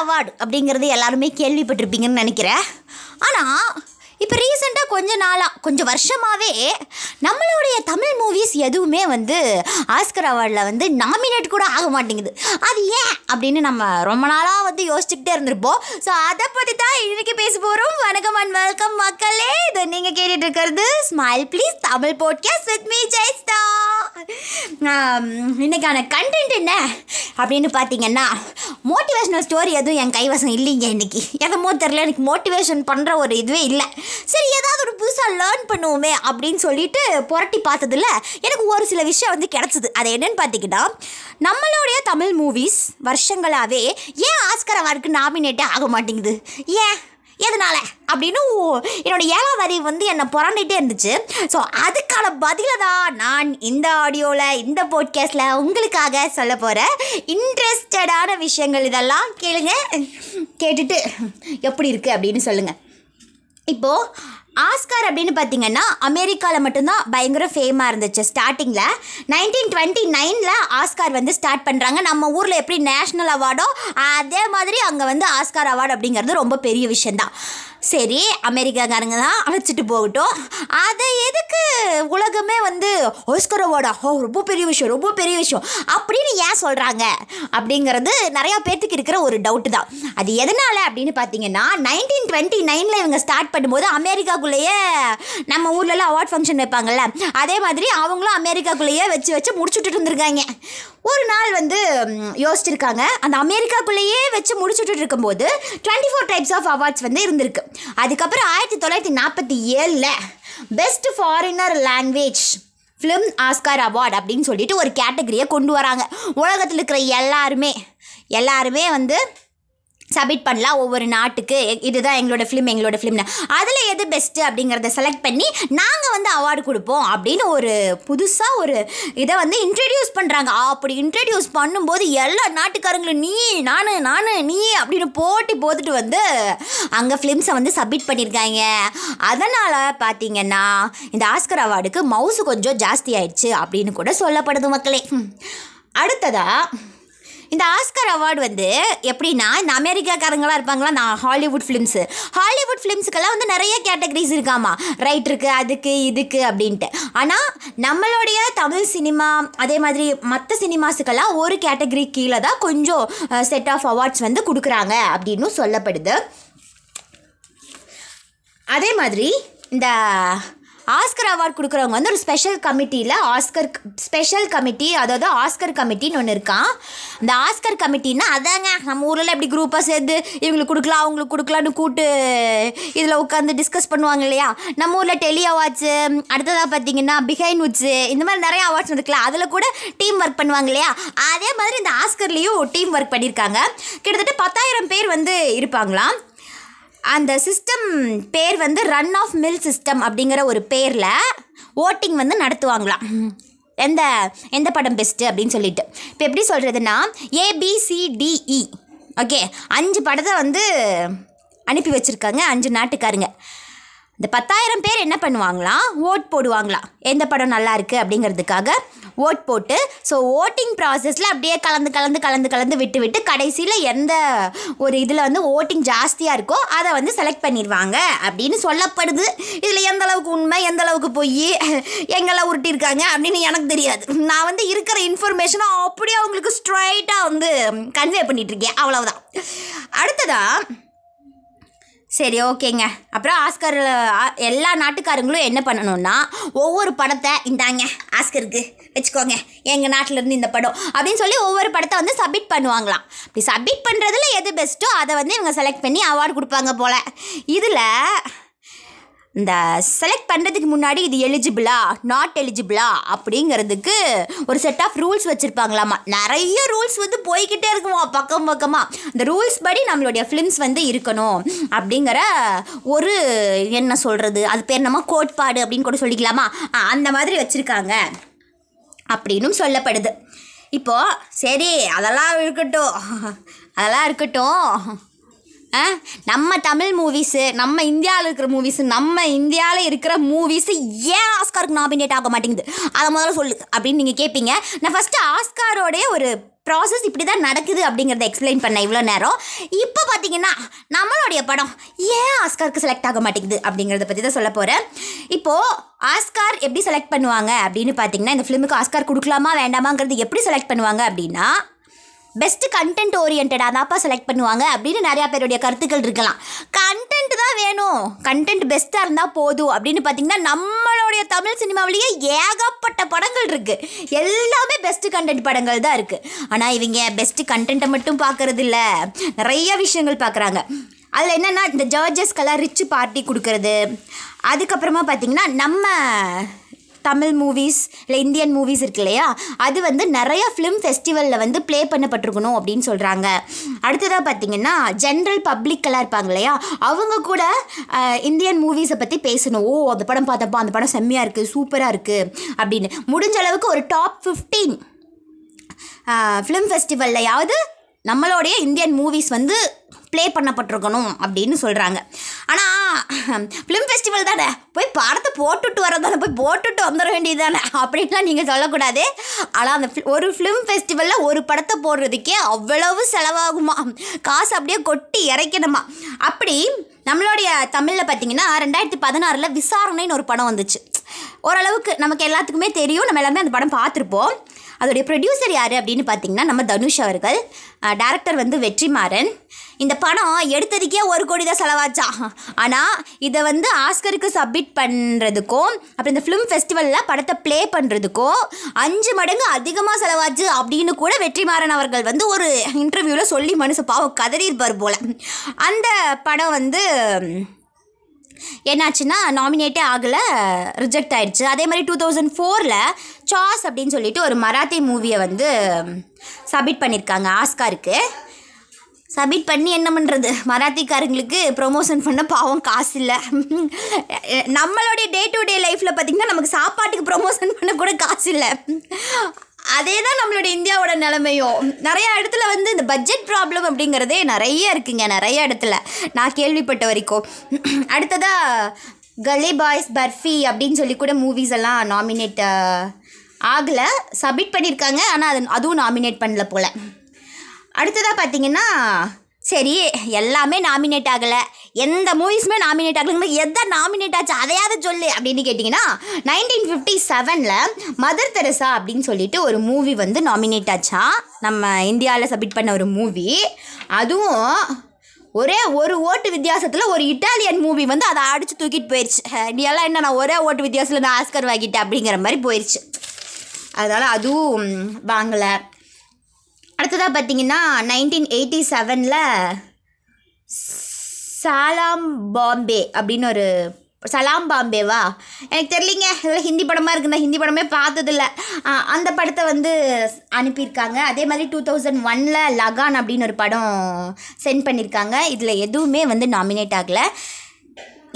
Award அப்படிங்கிறது எல்லாருமே கேள்விப்பட்டிருப்பீங்கன்னு நினைக்கிறேன். ஆனால் இப்போ ரீசெண்டாக கொஞ்ச நாளாக கொஞ்சம் வருஷமாகவே நம்மளுடைய தமிழ் மூவிஸ் எதுவுமே வந்து ஆஸ்கர் அவார்டில் வந்து நாமினேட் கூட ஆக மாட்டேங்குது. அது ஏன் அப்படின்னு நம்ம ரொம்ப நாளாக வந்து யோசிச்சுக்கிட்டே இருந்திருப்போம். ஸோ அதை பற்றி தான் இன்றைக்கி பேச போகிறோம் வணக்கம் அண்ட் வெல்கம் மக்களே. இது நீங்கள் கேட்டுட்டு இருக்கிறது smile please Tamil podcast with me Jayastha. இன்றைக்கான கண்டென்ட் என்ன அப்படின்னு பார்த்தீங்கன்னா மோட்டிவேஷனல் ஸ்டோரி எதுவும் என் கைவசம் இல்லைங்க இன்றைக்கி எதமோ தெரில எனக்கு மோட்டிவேஷன் பண்ணுற ஒரு இதுவே இல்லை. சரி ஏதாவது ஒரு புதுசாக லேர்ன் பண்ணுவோமே அப்படின்னு சொல்லிட்டு புரட்டி பார்த்ததில் எனக்கு ஒரு சில விஷயம் வந்து கிடச்சிது. அது என்னன்னு பார்த்தீங்கன்னா நம்மளுடைய தமிழ் மூவிஸ் வருஷங்களாகவே ஏன் ஆஸ்கர் அவார்டுக்கு நாமினேட்டே ஆக மாட்டேங்குது? ஏன்? எதனால்? அப்படின்னு ஓ- என்னோட வரி வந்து என்னை புரண்டிகிட்டே இருந்துச்சு. ஸோ அதுக்கான பதிலை தான் நான் இந்த ஆடியோவில் இந்த போட்காஸ்ட்டில் உங்களுக்காக சொல்ல போகிறேன் இன்ட்ரெஸ்டடான விஷயங்கள் இதெல்லாம் கேளுங்க. கேட்டுட்டு எப்படி இருக்குது அப்படின்னு சொல்லுங்கள் இப்போது ஆஸ்கார் அப்படின்னு பார்த்தீங்கன்னா அமெரிக்காவில் மட்டும்தான் பயங்கர ஃபேமாக இருந்துச்சு ஸ்டார்டிங்கில் நைன்டீன் டுவெண்ட்டி நைனில் ஆஸ்கார் வந்து ஸ்டார்ட் பண்ணுறாங்க நம்ம ஊரில் எப்படி நேஷ்னல் அவார்டோ அதே மாதிரி அங்கே வந்து ஆஸ்கார் அவார்டு அப்படிங்கிறது ரொம்ப பெரிய விஷயந்தான் சரி அமெரிக்காக்காரங்க தான் அழைச்சிட்டு போகட்டும். அதை எதுக்கு உலகமே வந்து ஆஸ்கர் அவார்டா ஓ ரொம்ப பெரிய விஷயம் ரொம்ப பெரிய விஷயம். அப்படின்னு ஏன் சொல்கிறாங்க அப்படிங்கிறது நிறையா பேர்த்துக்கு இருக்கிற ஒரு டவுட்டு தான். அது எதனால் அப்படின்னு பார்த்தீங்கன்னா நைன்டீன் டுவெண்ட்டி நைனில் இவங்க ஸ்டார்ட் பண்ணும்போது அமெரிக்காக்குள்ளேயே நம்ம ஊர்லலாம் அவார்ட் ஃபங்க்ஷன் வைப்பாங்கல்ல அதே மாதிரி அவங்களும் அமெரிக்காக்குள்ளேயே வச்சு வச்சு முடிச்சுட்டு இருந்திருக்காங்க. ஒரு நாள் வந்து யோசிச்சிருக்காங்க. அந்த அமெரிக்காக்குள்ளேயே வச்சு முடிச்சுட்டு இருக்கும்போது twenty four types of awards வந்து இருந்திருக்கு. அதுக்கப்புறம் ஆயிரத்தி தொள்ளாயிரத்தி நாற்பத்தி ஏழில் best foreigner language film Oscar award அப்படின்னு சொல்லிட்டு ஒரு கேட்டகரியை கொண்டு வராங்க. உலகத்தில் இருக்கிற எல்லாருமே எல்லாருமே வந்து சப்மிட் பண்ணலாம் ஒவ்வொரு நாட்டுக்கு. இதுதான் எங்களோட ஃபிலிம் எங்களோட ஃபிலிம்னு அதில் எது பெஸ்ட்டு அப்படிங்கிறத செலக்ட் பண்ணி நாங்கள் வந்து அவார்டு கொடுப்போம் அப்படின்னு ஒரு புதுசாக ஒரு இதை வந்து இன்ட்ரடியூஸ் பண்ணுறாங்க அப்படி இன்ட்ரடியூஸ் பண்ணும்போது எல்லா நாட்டுக்காரங்களும் நீ நான் நான் நீ அப்படின்னு போட்டி போட்டுட்டு வந்து அங்கே ஃபிலிம்ஸை வந்து சப்மிட் பண்ணியிருக்காங்க அதனால் பார்த்தீங்கன்னா இந்த ஆஸ்கர் அவார்டுக்கு மவுசு கொஞ்சம் ஜாஸ்தி ஆயிடுச்சு அப்படின்னு கூட சொல்லப்படுது மக்களே. அடுத்ததாக இந்த ஆஸ்கர் அவார்டு வந்து எப்படின்னா இந்த அமெரிக்காக்காரங்களாம் இருப்பாங்களா நான் ஹாலிவுட் ஃபிலிம்ஸு ஹாலிவுட் ஃபிலிம்ஸுக்கெல்லாம் வந்து நிறைய கேட்டகரிஸ் இருக்காமா. ரைட் இருக்குது அதுக்கு இதுக்கு அப்படின்ட்டு. ஆனால் நம்மளுடைய தமிழ் சினிமா அதே மாதிரி மற்ற சினிமாஸுக்கெல்லாம் ஒரு கேட்டகரி கீழே தான் கொஞ்சம் செட் ஆஃப் அவார்ட்ஸ் வந்து கொடுக்குறாங்க அப்படின்னு சொல்லப்படுது. அதே மாதிரி இந்த ஆஸ்கர் அவார்ட் கொடுக்குறவங்க வந்து ஒரு ஸ்பெஷல் கமிட்டியில் ஆஸ்கர் ஸ்பெஷல் கமிட்டி அதாவது ஆஸ்கர் கமிட்டின்னு ஒன்று இருக்கான் இந்த ஆஸ்கர் கமிட்டின்னா அதாங்க நம்ம ஊரில் எப்படி குரூப்பாக சேர்ந்து இவங்களுக்கு கொடுக்கலாம் அவங்களுக்கு கொடுக்கலான்னு கூட்டு இதில் உட்காந்து டிஸ்கஸ் பண்ணுவாங்க இல்லையா? நம்ம ஊரில் டெலி அவார்ட்ஸு அடுத்ததாக பார்த்தீங்கன்னா பிஹைன் உட்ஸு இந்த மாதிரி நிறைய அவார்ட்ஸ் இருக்குல்ல அதில் கூட டீம் ஒர்க் பண்ணுவாங்க இல்லையா? அதே மாதிரி இந்த ஆஸ்கர்லேயும் டீம் ஒர்க் பண்ணியிருக்காங்க கிட்டத்தட்ட பத்தாயிரம் பேர் வந்து இருப்பாங்களாம். அந்த சிஸ்டம் பேர் வந்து ரன் ஆஃப் மில் சிஸ்டம் அப்படிங்கிற ஒரு பேரில் ஓட்டிங் வந்து நடத்துவாங்களாம். எந்த எந்த படம் பெஸ்ட்டு அப்படின்னு சொல்லிட்டு. இப்போ எப்படி சொல்கிறதுனா ஏபிசிடிஇ ஓகே e. அஞ்சு படத்தை வந்து அனுப்பி வச்சுருக்காங்க அஞ்சு நாட்டுக்காரங்க. இந்த பத்தாயிரம் பேர் என்ன பண்ணுவாங்களாம் ஓட் போடுவாங்களாம் எந்த படம் நல்லா இருக்குது அப்படிங்கிறதுக்காக ஓட் போட்டு ஸோ ஓட்டிங் ப்ராசஸில் அப்படியே கலந்து கலந்து கலந்து கலந்து விட்டு விட்டு கடைசியில் எந்த ஒரு இதில் வந்து ஓட்டிங் ஜாஸ்தியாக இருக்கோ அதை வந்து செலக்ட் பண்ணிடுவாங்க அப்படின்னு சொல்லப்படுது. இதில் எந்த அளவுக்கு உண்மை எந்த அளவுக்கு பொய் எங்கெல்லாம் உருட்டியிருக்காங்க அப்படின்னு எனக்கு தெரியாது. நான் வந்து இருக்கிற இன்ஃபர்மேஷனை அப்படியே அவங்களுக்கு ஸ்ட்ரைட்டாக வந்து கன்வே பண்ணிகிட்ருக்கேன் அவ்வளவுதான். அடுத்ததாக சரி ஓகேங்க. அப்புறம் ஆஸ்கர் ஆ- எல்லா நாட்டுக்காரங்களும் என்ன பண்ணணும்னா ஒவ்வொரு படத்தை இந்தாங்க ஆஸ்கருக்கு வச்சுக்கோங்க. எங்கள் நாட்டிலேருந்து இந்த படம் அப்படின்னு சொல்லி ஒவ்வொரு படத்தை வந்து சப்மிட் பண்ணுவாங்களாம். இப்படி சப்மிட் பண்ணுறதுல எது பெஸ்ட்டோ அதை வந்து இவங்க செலக்ட் பண்ணி அவார்டு கொடுப்பாங்க போல். இதில் இந்த செலக்ட் பண்ணுறதுக்கு முன்னாடி இது எலிஜிபிளா நாட் எலிஜிபிளா அப்படிங்கிறதுக்கு ஒரு செட் ஆஃப் ரூல்ஸ் வச்சுருப்பாங்களாமா. நிறைய ரூல்ஸ் வந்து போய்கிட்டே இருக்குமா பக்கம் பக்கமாக இந்த ரூல்ஸ் படி நம்மளுடைய ஃபிலிம்ஸ் வந்து இருக்கணும். அப்படிங்கிற ஒரு என்ன சொல்கிறது அது பேர் நம்ம கோட்பாடு அப்படின்னு கூட சொல்லிக்கலாமா? அந்த மாதிரி வச்சுருக்காங்க. அப்படின்னும் சொல்லப்படுது. இப்போது சரி அதெல்லாம் இருக்கட்டும். அதெல்லாம் இருக்கட்டும். நம்ம தமிழ் மூவிஸு நம்ம இந்தியாவில் இருக்கிற மூவிஸு நம்ம இந்தியாவில் இருக்கிற மூவிஸு ஏன் ஆஸ்காருக்கு நாமினேட் ஆக மாட்டேங்குது? அதை முதல்ல சொல்லு அப்படின்னு நீங்கள் கேட்பீங்க நான் ஃபஸ்ட்டு ஆஸ்காரோடைய ஒரு ப்ராசஸ் இப்படி தான் நடக்குது அப்படிங்கிறத எக்ஸ்பிளைன் பண்ணேன் இவ்வளோ நேரம். இப்போ பார்த்தீங்கன்னா நம்மளுடைய படம் ஏன் ஆஸ்காருக்கு செலக்ட் ஆக மாட்டேங்குது அப்படிங்கிறத பற்றி தான் சொல்ல போகிறேன் இப்போது ஆஸ்கார் எப்படி செலக்ட் பண்ணுவாங்க அப்படின்னு பார்த்தீங்கன்னா இந்த ஃபிலிமுக்கு ஆஸ்கார் கொடுக்கலாமா வேண்டாமாங்கிறது எப்படி செலக்ட் பண்ணுவாங்க அப்படின்னா பெஸ்ட் கண்டென்ட் ஓரியன்டாக தான்ப்பா செலக்ட் பண்ணுவாங்க அப்படின்னு நிறையா பேருடைய கருத்துக்கள் இருக்கலாம். கண்டென்ட் தான் வேணும். கண்டென்ட் பெஸ்ட்டாக இருந்தால் போதும். அப்படின்னு பார்த்தீங்கன்னா நம்மளுடைய தமிழ் சினிமாவிலேயே ஏகப்பட்ட படங்கள் இருக்குது எல்லாமே பெஸ்ட்டு கண்டென்ட் படங்கள் தான் இருக்குது ஆனால் இவங்க பெஸ்ட்டு கண்டென்ட்டை மட்டும் பார்க்குறது இல்லை நிறைய விஷயங்கள் பார்க்குறாங்க அதில் என்னென்னா இந்த ஜார்ஜஸ்க்கெல்லாம் ரிச் பார்ட்டி கொடுக்கறது. அதுக்கப்புறமா பார்த்தீங்கன்னா நம்ம தமிழ் மூவிஸ் இல்லை இந்தியன் மூவிஸ் இருக்கு இல்லையா? அது வந்து நிறைய ஃபிலிம் ஃபெஸ்டிவலில் வந்து ப்ளே பண்ணப்பட்டிருக்கணும் அப்படின்னு சொல்கிறாங்க அடுத்ததாக பார்த்தீங்கன்னா ஜென்ரல் பப்ளிக்கெல்லாம் இருப்பாங்க இல்லையா? அவங்க கூட இந்தியன் மூவிஸை பற்றி பேசணும். ஓ அந்த படம் பார்த்தப்போ அந்த படம் செம்மையாக இருக்குது சூப்பராக இருக்குது அப்படின்னு. முடிஞ்ச அளவுக்கு ஒரு டாப் ஃபிஃப்டீன் ஃபிலிம் ஃபெஸ்டிவல்லையாவது நம்மளுடைய இந்தியன் மூவிஸ் வந்து ப்ளே பண்ணப்பட்டிருக்கணும் அப்படின்னு சொல்கிறாங்க ஆனால் ஃபிலிம் ஃபெஸ்டிவல் தானே? போய் படத்தை போட்டுட்டு வரதானே போய் போட்டுட்டு வந்துட வேண்டியது தானே அப்படின்லாம் நீங்கள் சொல்லக்கூடாது. ஆனால் அந்த ஒரு ஃபிலிம் ஃபெஸ்டிவலில் ஒரு படத்தை போடுறதுக்கே அவ்வளவு செலவாகுமா? காசு அப்படியே கொட்டி இறைக்கணுமா? அப்படி நம்மளுடைய தமிழில் பார்த்தீங்கன்னா ரெண்டாயிரத்தி பதினாறில் விசாரணைன்னு ஒரு படம் வந்துச்சு. ஓரளவுக்கு நமக்கு எல்லாத்துக்குமே தெரியும். நம்ம எல்லாமே அந்த படம் பார்த்துருப்போம். அதோடைய ப்ரொடியூசர் யார் அப்படின்னு பார்த்தீங்கன்னா நம்ம தனுஷ் அவர்கள். டேரக்டர் வந்து வெற்றிமாறன். இந்த படம் எடுத்ததுக்கே ஒரு கோடி தான் செலவாச்சா? ஆனால் இதை வந்து ஆஸ்கருக்கு சப்மிட் பண்ணுறதுக்கும் அப்புறம் இந்த ஃபிலிம் ஃபெஸ்டிவலில் படத்தை ப்ளே பண்ணுறதுக்கும் அஞ்சு மடங்கு அதிகமாக செலவாச்சு அப்படின்னு கூட வெற்றிமாறன் அவர்கள் வந்து ஒரு இன்டர்வியூவில் சொல்லி மனுஷ பாவம் கதறியிருப்பார் போல். அந்த படம் வந்து என்னாச்சுன்னா நாமினேட்டே ஆகலை ரிஜெக்ட் ஆயிடுச்சு. அதே மாதிரி டூ தௌசண்ட் ஃபோரில் சாஸ் அப்படின்னு சொல்லிட்டு ஒரு மராத்தி மூவியை வந்து சப்மிட் பண்ணியிருக்காங்க ஆஸ்காருக்கு. சப்மிட் பண்ணி என்ன பண்ணுறது மராத்திக்காரங்களுக்கு ப்ரொமோஷன் பண்ண பாவம் காசு இல்லை. நம்மளுடைய டே டு டே லைஃப்பில் பார்த்திங்கன்னா நமக்கு சாப்பாட்டுக்கு ப்ரொமோஷன் பண்ண கூட காசு இல்லை. அதே தான் நம்மளுடைய இந்தியாவோட நிலைமையும். நிறைய இடத்துல வந்து இந்த பட்ஜெட் ப்ராப்ளம் அப்படிங்கிறதே நிறைய இருக்குங்க நிறைய இடத்துல. நான் கேள்விப்பட்ட வரைக்கும். அடுத்ததாக கலே பாய்ஸ் பர்ஃபி அப்படின்னு சொல்லி கூட மூவிஸ் எல்லாம் நாமினேட் ஆகலை. சப்மிட் பண்ணியிருக்காங்க ஆனால் அது அதுவும் நாமினேட் பண்ணல போல். அடுத்ததாக பார்த்தீங்கன்னா சரி எல்லாமே நாமினேட் ஆகலை. எந்த மூவிஸுமே நாமினேட் ஆகலைங்க எதை நாமினேட் ஆச்சு அதையாவது சொல்லு அப்படின்னு கேட்டிங்கன்னா நைன்டீன் ஃபிஃப்டி செவனில் மதர் தெரசா அப்படின்னு சொல்லிட்டு ஒரு மூவி வந்து நாமினேட் ஆச்சா. நம்ம இந்தியாவில் சப்மிட் பண்ண ஒரு மூவி அதுவும் ஒரே ஒரு ஓட்டு வித்தியாசத்தில் ஒரு இட்டாலியன் மூவி வந்து அதை அடித்து தூக்கிட்டு போயிடுச்சு இந்தியாவில் என்ன நான் ஒரே ஓட்டு வித்தியாசத்தில் நான் ஆஸ்கர் வாங்கிட்டேன் அப்படிங்கிற மாதிரி போயிடுச்சு அதனால் அதுவும் வாங்கலை. அடுத்ததாக பார்த்தீங்கன்னா நைன்டீன் எயிட்டி செவனில் சாலாம் பாம்பே அப்படின்னு ஒரு சலாம் பாம்பேவா? எனக்கு தெரியலிங்க. இதில் ஹிந்தி படமாக இருக்கு நான் ஹிந்தி படமே பார்த்ததில்ல. அந்த படத்தை வந்து அனுப்பியிருக்காங்க. அதே மாதிரி டூ தௌசண்ட் ஒனில் லகான் அப்படின்னு ஒரு படம் சென்ட் பண்ணியிருக்காங்க. இதில் எதுவுமே வந்து நாமினேட் ஆகலை.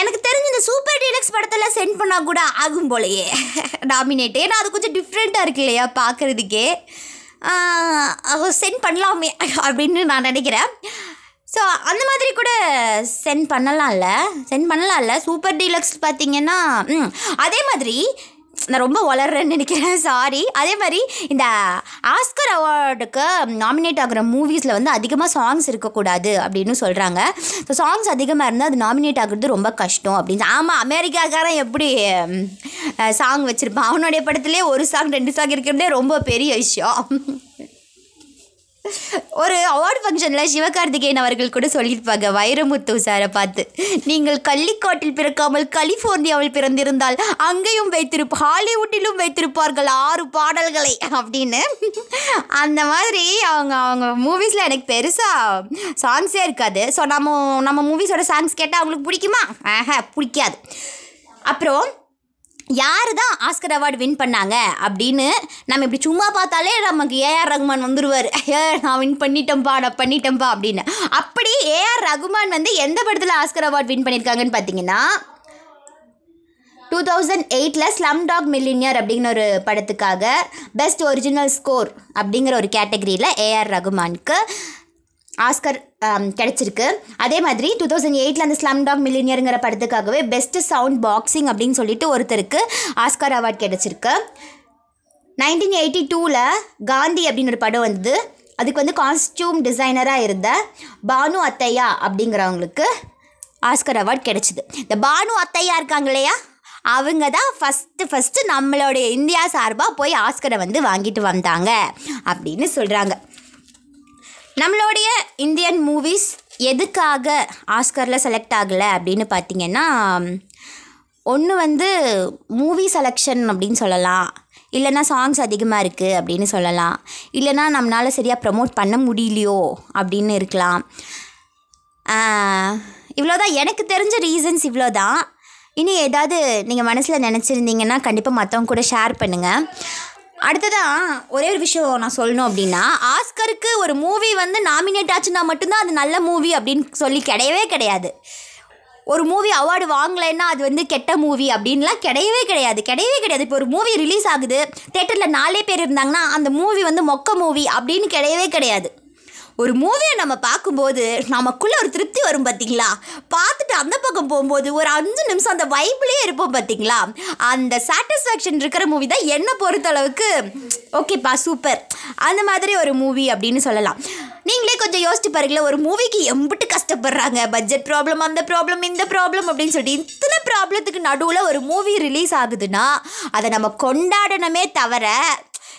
எனக்கு தெரிஞ்ச இந்த சூப்பர் டீலக்ஸ் படத்தில் சென்ட் பண்ணால் கூட ஆகும் போலயே. நாமினேட் ஏன்னா அது கொஞ்சம் டிஃப்ரெண்ட்டாக இருக்கு இல்லையா பார்க்குறதுக்கே. சென்ட் பண்ணலாமே அப்படின்னு நான் நினைக்கிறேன். ஸோ அந்த மாதிரி கூட சென்ட் பண்ணலாம்ல சென்ட் பண்ணலாம்ல சூப்பர் டீலக்ஸ் பார்த்தீங்கன்னா ம் அதே மாதிரி நான் ரொம்ப வளர்றேன்னு நினைக்கிறேன். சாரி அதே மாதிரி இந்த ஆஸ்கர் அவார்டுக்கு நாமினேட் ஆகிற மூவிஸில் வந்து அதிகமாக சாங்ஸ் இருக்கக்கூடாது அப்படின்னு சொல்கிறாங்க ஸோ சாங்ஸ் அதிகமாக இருந்தால் அது நாமினேட் ஆகுறது ரொம்ப கஷ்டம் அப்படின்னு. ஆமாம் அமெரிக்காக்காரன் எப்படி சாங் வச்சுருப்பான் அவனுடைய படத்துலேயே ஒரு சாங் ரெண்டு சாங் இருக்கிறதே ரொம்ப பெரிய விஷயம். ஒரு அவார்டு ஃபங்க்ஷனில் சிவகார்த்திகேயன் அவர்கள் கூட சொல்லியிருப்பாங்க வைரமுத்து சாரை பார்த்து. நீங்கள் கள்ளிக்காட்டில் பிறக்காமல் கலிஃபோர்னியாவில் பிறந்திருந்தால் அங்கேயும் வைத்திருப்ப ஹாலிவுட்டிலும் வைத்திருப்பார்கள் ஆறு பாடல்களை அப்படின்னு. அந்த மாதிரி அவங்க அவங்க மூவிஸில் எனக்கு பெருசாக சாங்ஸே இருக்காது. ஸோ நம்ம நம்ம மூவிஸோட சாங்ஸ் கேட்டால் அவங்களுக்கு பிடிக்குமா? ஆஹா பிடிக்காது. அப்புறம் யார் தான் ஆஸ்கர் அவார்டு வின் பண்ணாங்க அப்படின்னு நம்ம இப்படி சும்மா பார்த்தாலே நமக்கு ஏஆர் ரகுமான் வந்துடுவார் ஏ நான் வின் பண்ணிட்டேன்ப்பா நான் பண்ணிட்டேன்ப்பா அப்படின்னு. அப்படி ஏஆர் ரகுமான் வந்து எந்த படத்தில் ஆஸ்கர் அவார்டு வின் பண்ணியிருக்காங்கன்னு பார்த்தீங்கன்னா டூ தௌசண்ட் எயிட்டில் ஸ்லம் டாக் மில்லினியர் அப்படிங்கிற ஒரு படத்துக்காக பெஸ்ட் ஒரிஜினல் ஸ்கோர் அப்படிங்கிற ஒரு கேட்டகரியில் ஏஆர் ரகுமானுக்கு ஆஸ்கர் கிடச்சிருக்கு. அதே மாதிரி டூ தௌசண்ட் எயிட்டில் அந்த ஸ்லம் டாக் மில்லினியருங்கிற படத்துக்காகவே பெஸ்ட்டு சவுண்ட் பாக்ஸிங் அப்படின்னு சொல்லிட்டு ஒருத்தருக்கு ஆஸ்கர் அவார்ட் கிடைச்சிருக்கு. நைன்டீன் எயிட்டி டூவில் காந்தி அப்படின்னு ஒரு படம் வந்தது. அதுக்கு வந்து காஸ்டியூம் டிசைனராக இருந்த பானு அத்தையா அப்படிங்கிறவங்களுக்கு ஆஸ்கர் அவார்ட் கிடச்சிது. இந்த பானு அத்தையா இருக்காங்க இல்லையா? அவங்க தான் ஃபஸ்ட்டு ஃபஸ்ட்டு நம்மளுடைய இந்தியா சார்பாக போய் ஆஸ்கரை வந்து வாங்கிட்டு வந்தாங்க அப்படின்னு சொல்கிறாங்க நம்மளுடைய இந்தியன் மூவிஸ் எதுக்காக ஆஸ்கரில் செலக்ட் ஆகலை அப்படின்னு பார்த்தீங்கன்னா ஒன்று வந்து மூவி செலெக்ஷன் அப்படின்னு சொல்லலாம். இல்லைன்னா சாங்ஸ் அதிகமாக இருக்குது அப்படின்னு சொல்லலாம். இல்லைன்னா நம்மளால் சரியாக ப்ரமோட் பண்ண முடியலையோ அப்படின்னு இருக்கலாம். இவ்வளோதான் எனக்கு தெரிஞ்ச ரீசன்ஸ் இவ்வளோ தான் இனி ஏதாவது நீங்கள் மனசில் நினச்சிருந்தீங்கன்னா கண்டிப்பாக மற்றவங்க கூட ஷேர் பண்ணுங்கள் அடுத்ததாக ஒரே ஒரு விஷயம் நான் சொல்லணும் அப்படின்னா ஆஸ்கருக்கு ஒரு மூவி வந்து நாமினேட் ஆச்சுன்னா மட்டும்தான் அது நல்ல மூவி அப்படின்னு சொல்லி கிடையவே கிடையாது. ஒரு மூவி அவார்டு வாங்கலைன்னா அது வந்து கெட்ட மூவி அப்படின்லாம் கிடையவே கிடையாது. கிடையவே கிடையாது. இப்போ ஒரு மூவி ரிலீஸ் ஆகுது தேட்டரில் நாலே பேர் இருந்தாங்கன்னா அந்த மூவி வந்து மொக்க மூவி அப்படின்னு கிடையவே கிடையாது. ஒரு மூவியை நம்ம பார்க்கும்போது நமக்குள்ளே ஒரு திருப்தி வரும் பார்த்தீங்களா பார்த்துட்டு அந்த பக்கம் போகும்போது ஒரு அஞ்சு நிமிஷம் அந்த வைப்லேயே இருப்போம் பார்த்தீங்களா அந்த சாட்டிஸ்ஃபேக்ஷன் இருக்கிற மூவி தான் என்னை பொறுத்தளவுக்கு ஓகேப்பா சூப்பர் அந்த மாதிரி ஒரு மூவி அப்படின்னு சொல்லலாம். நீங்களே கொஞ்சம் யோசிச்சு பாருங்களேன் ஒரு மூவிக்கு எம்பிட்டு கஷ்டப்படுறாங்க. பட்ஜெட் ப்ராப்ளம் அந்த ப்ராப்ளம் இந்த ப்ராப்ளம் அப்படின்னு சொல்லிட்டு இத்தனை ப்ராப்ளத்துக்கு நடுவில் ஒரு மூவி ரிலீஸ் ஆகுதுன்னா அதை நம்ம கொண்டாடணுமே தவிர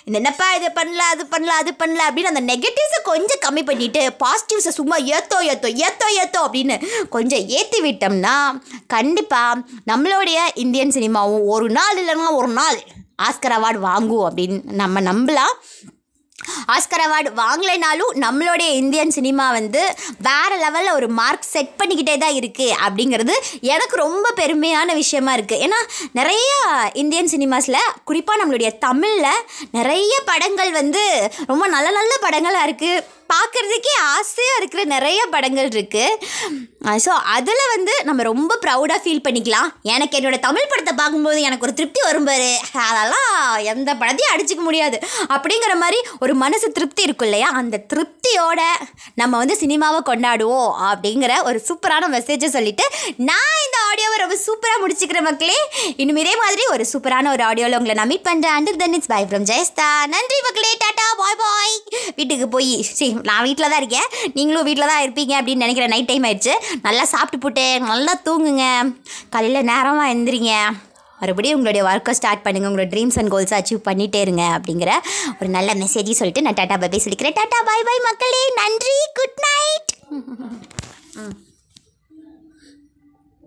என்னப்பா இது பண்ணல அது பண்ணல அது பண்ணல அப்படின்னு அந்த நெகட்டிவ்ஸை கொஞ்சம் கம்மி பண்ணிட்டு பாசிட்டிவ்ஸை சும்மா ஏத்தோ ஏத்தோ ஏத்தோ ஏத்தோ அப்படின்னு கொஞ்சம் ஏற்றி விட்டோம்னா கண்டிப்பாக நம்மளுடைய இந்தியன் சினிமாவும் ஒரு நாள் இல்லைன்னா ஒரு நாள் ஆஸ்கர் அவார்டு வாங்குவோம் அப்படின்னு நம்ம நம்பலாம். ஆஸ்கர் அவார்டு வாங்கலைனாலும் நம்மளுடைய இந்தியன் சினிமா வந்து வேறு லெவலில் ஒரு மார்க் செட் பண்ணிக்கிட்டே தான் இருக்குது அப்படிங்கிறது எனக்கு ரொம்ப பெருமையான விஷயமா இருக்குது ஏன்னா நிறைய இந்தியன் சினிமாஸில் குறிப்பாக நம்மளுடைய தமிழில் நிறைய படங்கள் வந்து ரொம்ப நல்ல நல்ல படங்களாக இருக்குது பார்க்குறதுக்கே ஆசையாக இருக்கிற நிறைய படங்கள் இருக்குது ஸோ அதில் வந்து நம்ம ரொம்ப ப்ரௌடாக ஃபீல் பண்ணிக்கலாம். எனக்கு என்னோடய தமிழ் படத்தை பார்க்கும்போது எனக்கு ஒரு திருப்தி வரும் பாரு. அதெல்லாம் எந்த படத்தையும் அடிச்சிக்க முடியாது. அப்படிங்கிற மாதிரி ஒரு மனசு திருப்தி இருக்கும் இல்லையா? அந்த திருப்தியோட நம்ம வந்து சினிமாவை கொண்டாடுவோம் அப்படிங்கிற ஒரு சூப்பரான மெசேஜை சொல்லிட்டு நான் இந்த ஆடியோவை ரொம்ப சூப்பராக முடிச்சுக்கிற மக்களே இன்னும் இதே மாதிரி ஒரு சூப்பரான ஒரு ஆடியோவில் உங்களை நான் மீட் பண்ணுறேன் until then it's bye from Jayastha நன்றி மக்களே டாட்டா பாய் பாய் வீட்டுக்கு போய் சரி நான் வீட்டில் தான் இருக்கேன். நீங்களும் வீட்டில் தான் இருப்பீங்க அப்படின்னு நினைக்கிறேன் நைட் டைம் ஆயிடுச்சு. நல்லா சாப்பிட்டு போட்டு நல்லா தூங்குங்க. காலையில் நேரமாக எழுந்திரிங்க மறுபடியும் உங்களுடைய ஒர்க்கை ஸ்டார்ட் பண்ணுங்கள் உங்களோட ட்ரீம்ஸ் அண்ட் கோல்ஸை அச்சீவ் பண்ணிகிட்டே இருங்க அப்படிங்கிற ஒரு நல்ல மெசேஜ் சொல்லிட்டு நான் டாட்டா பை சொல்லிக்கிறேன் டாட்டா பாய் பாய் மக்களே. நன்றி. Good night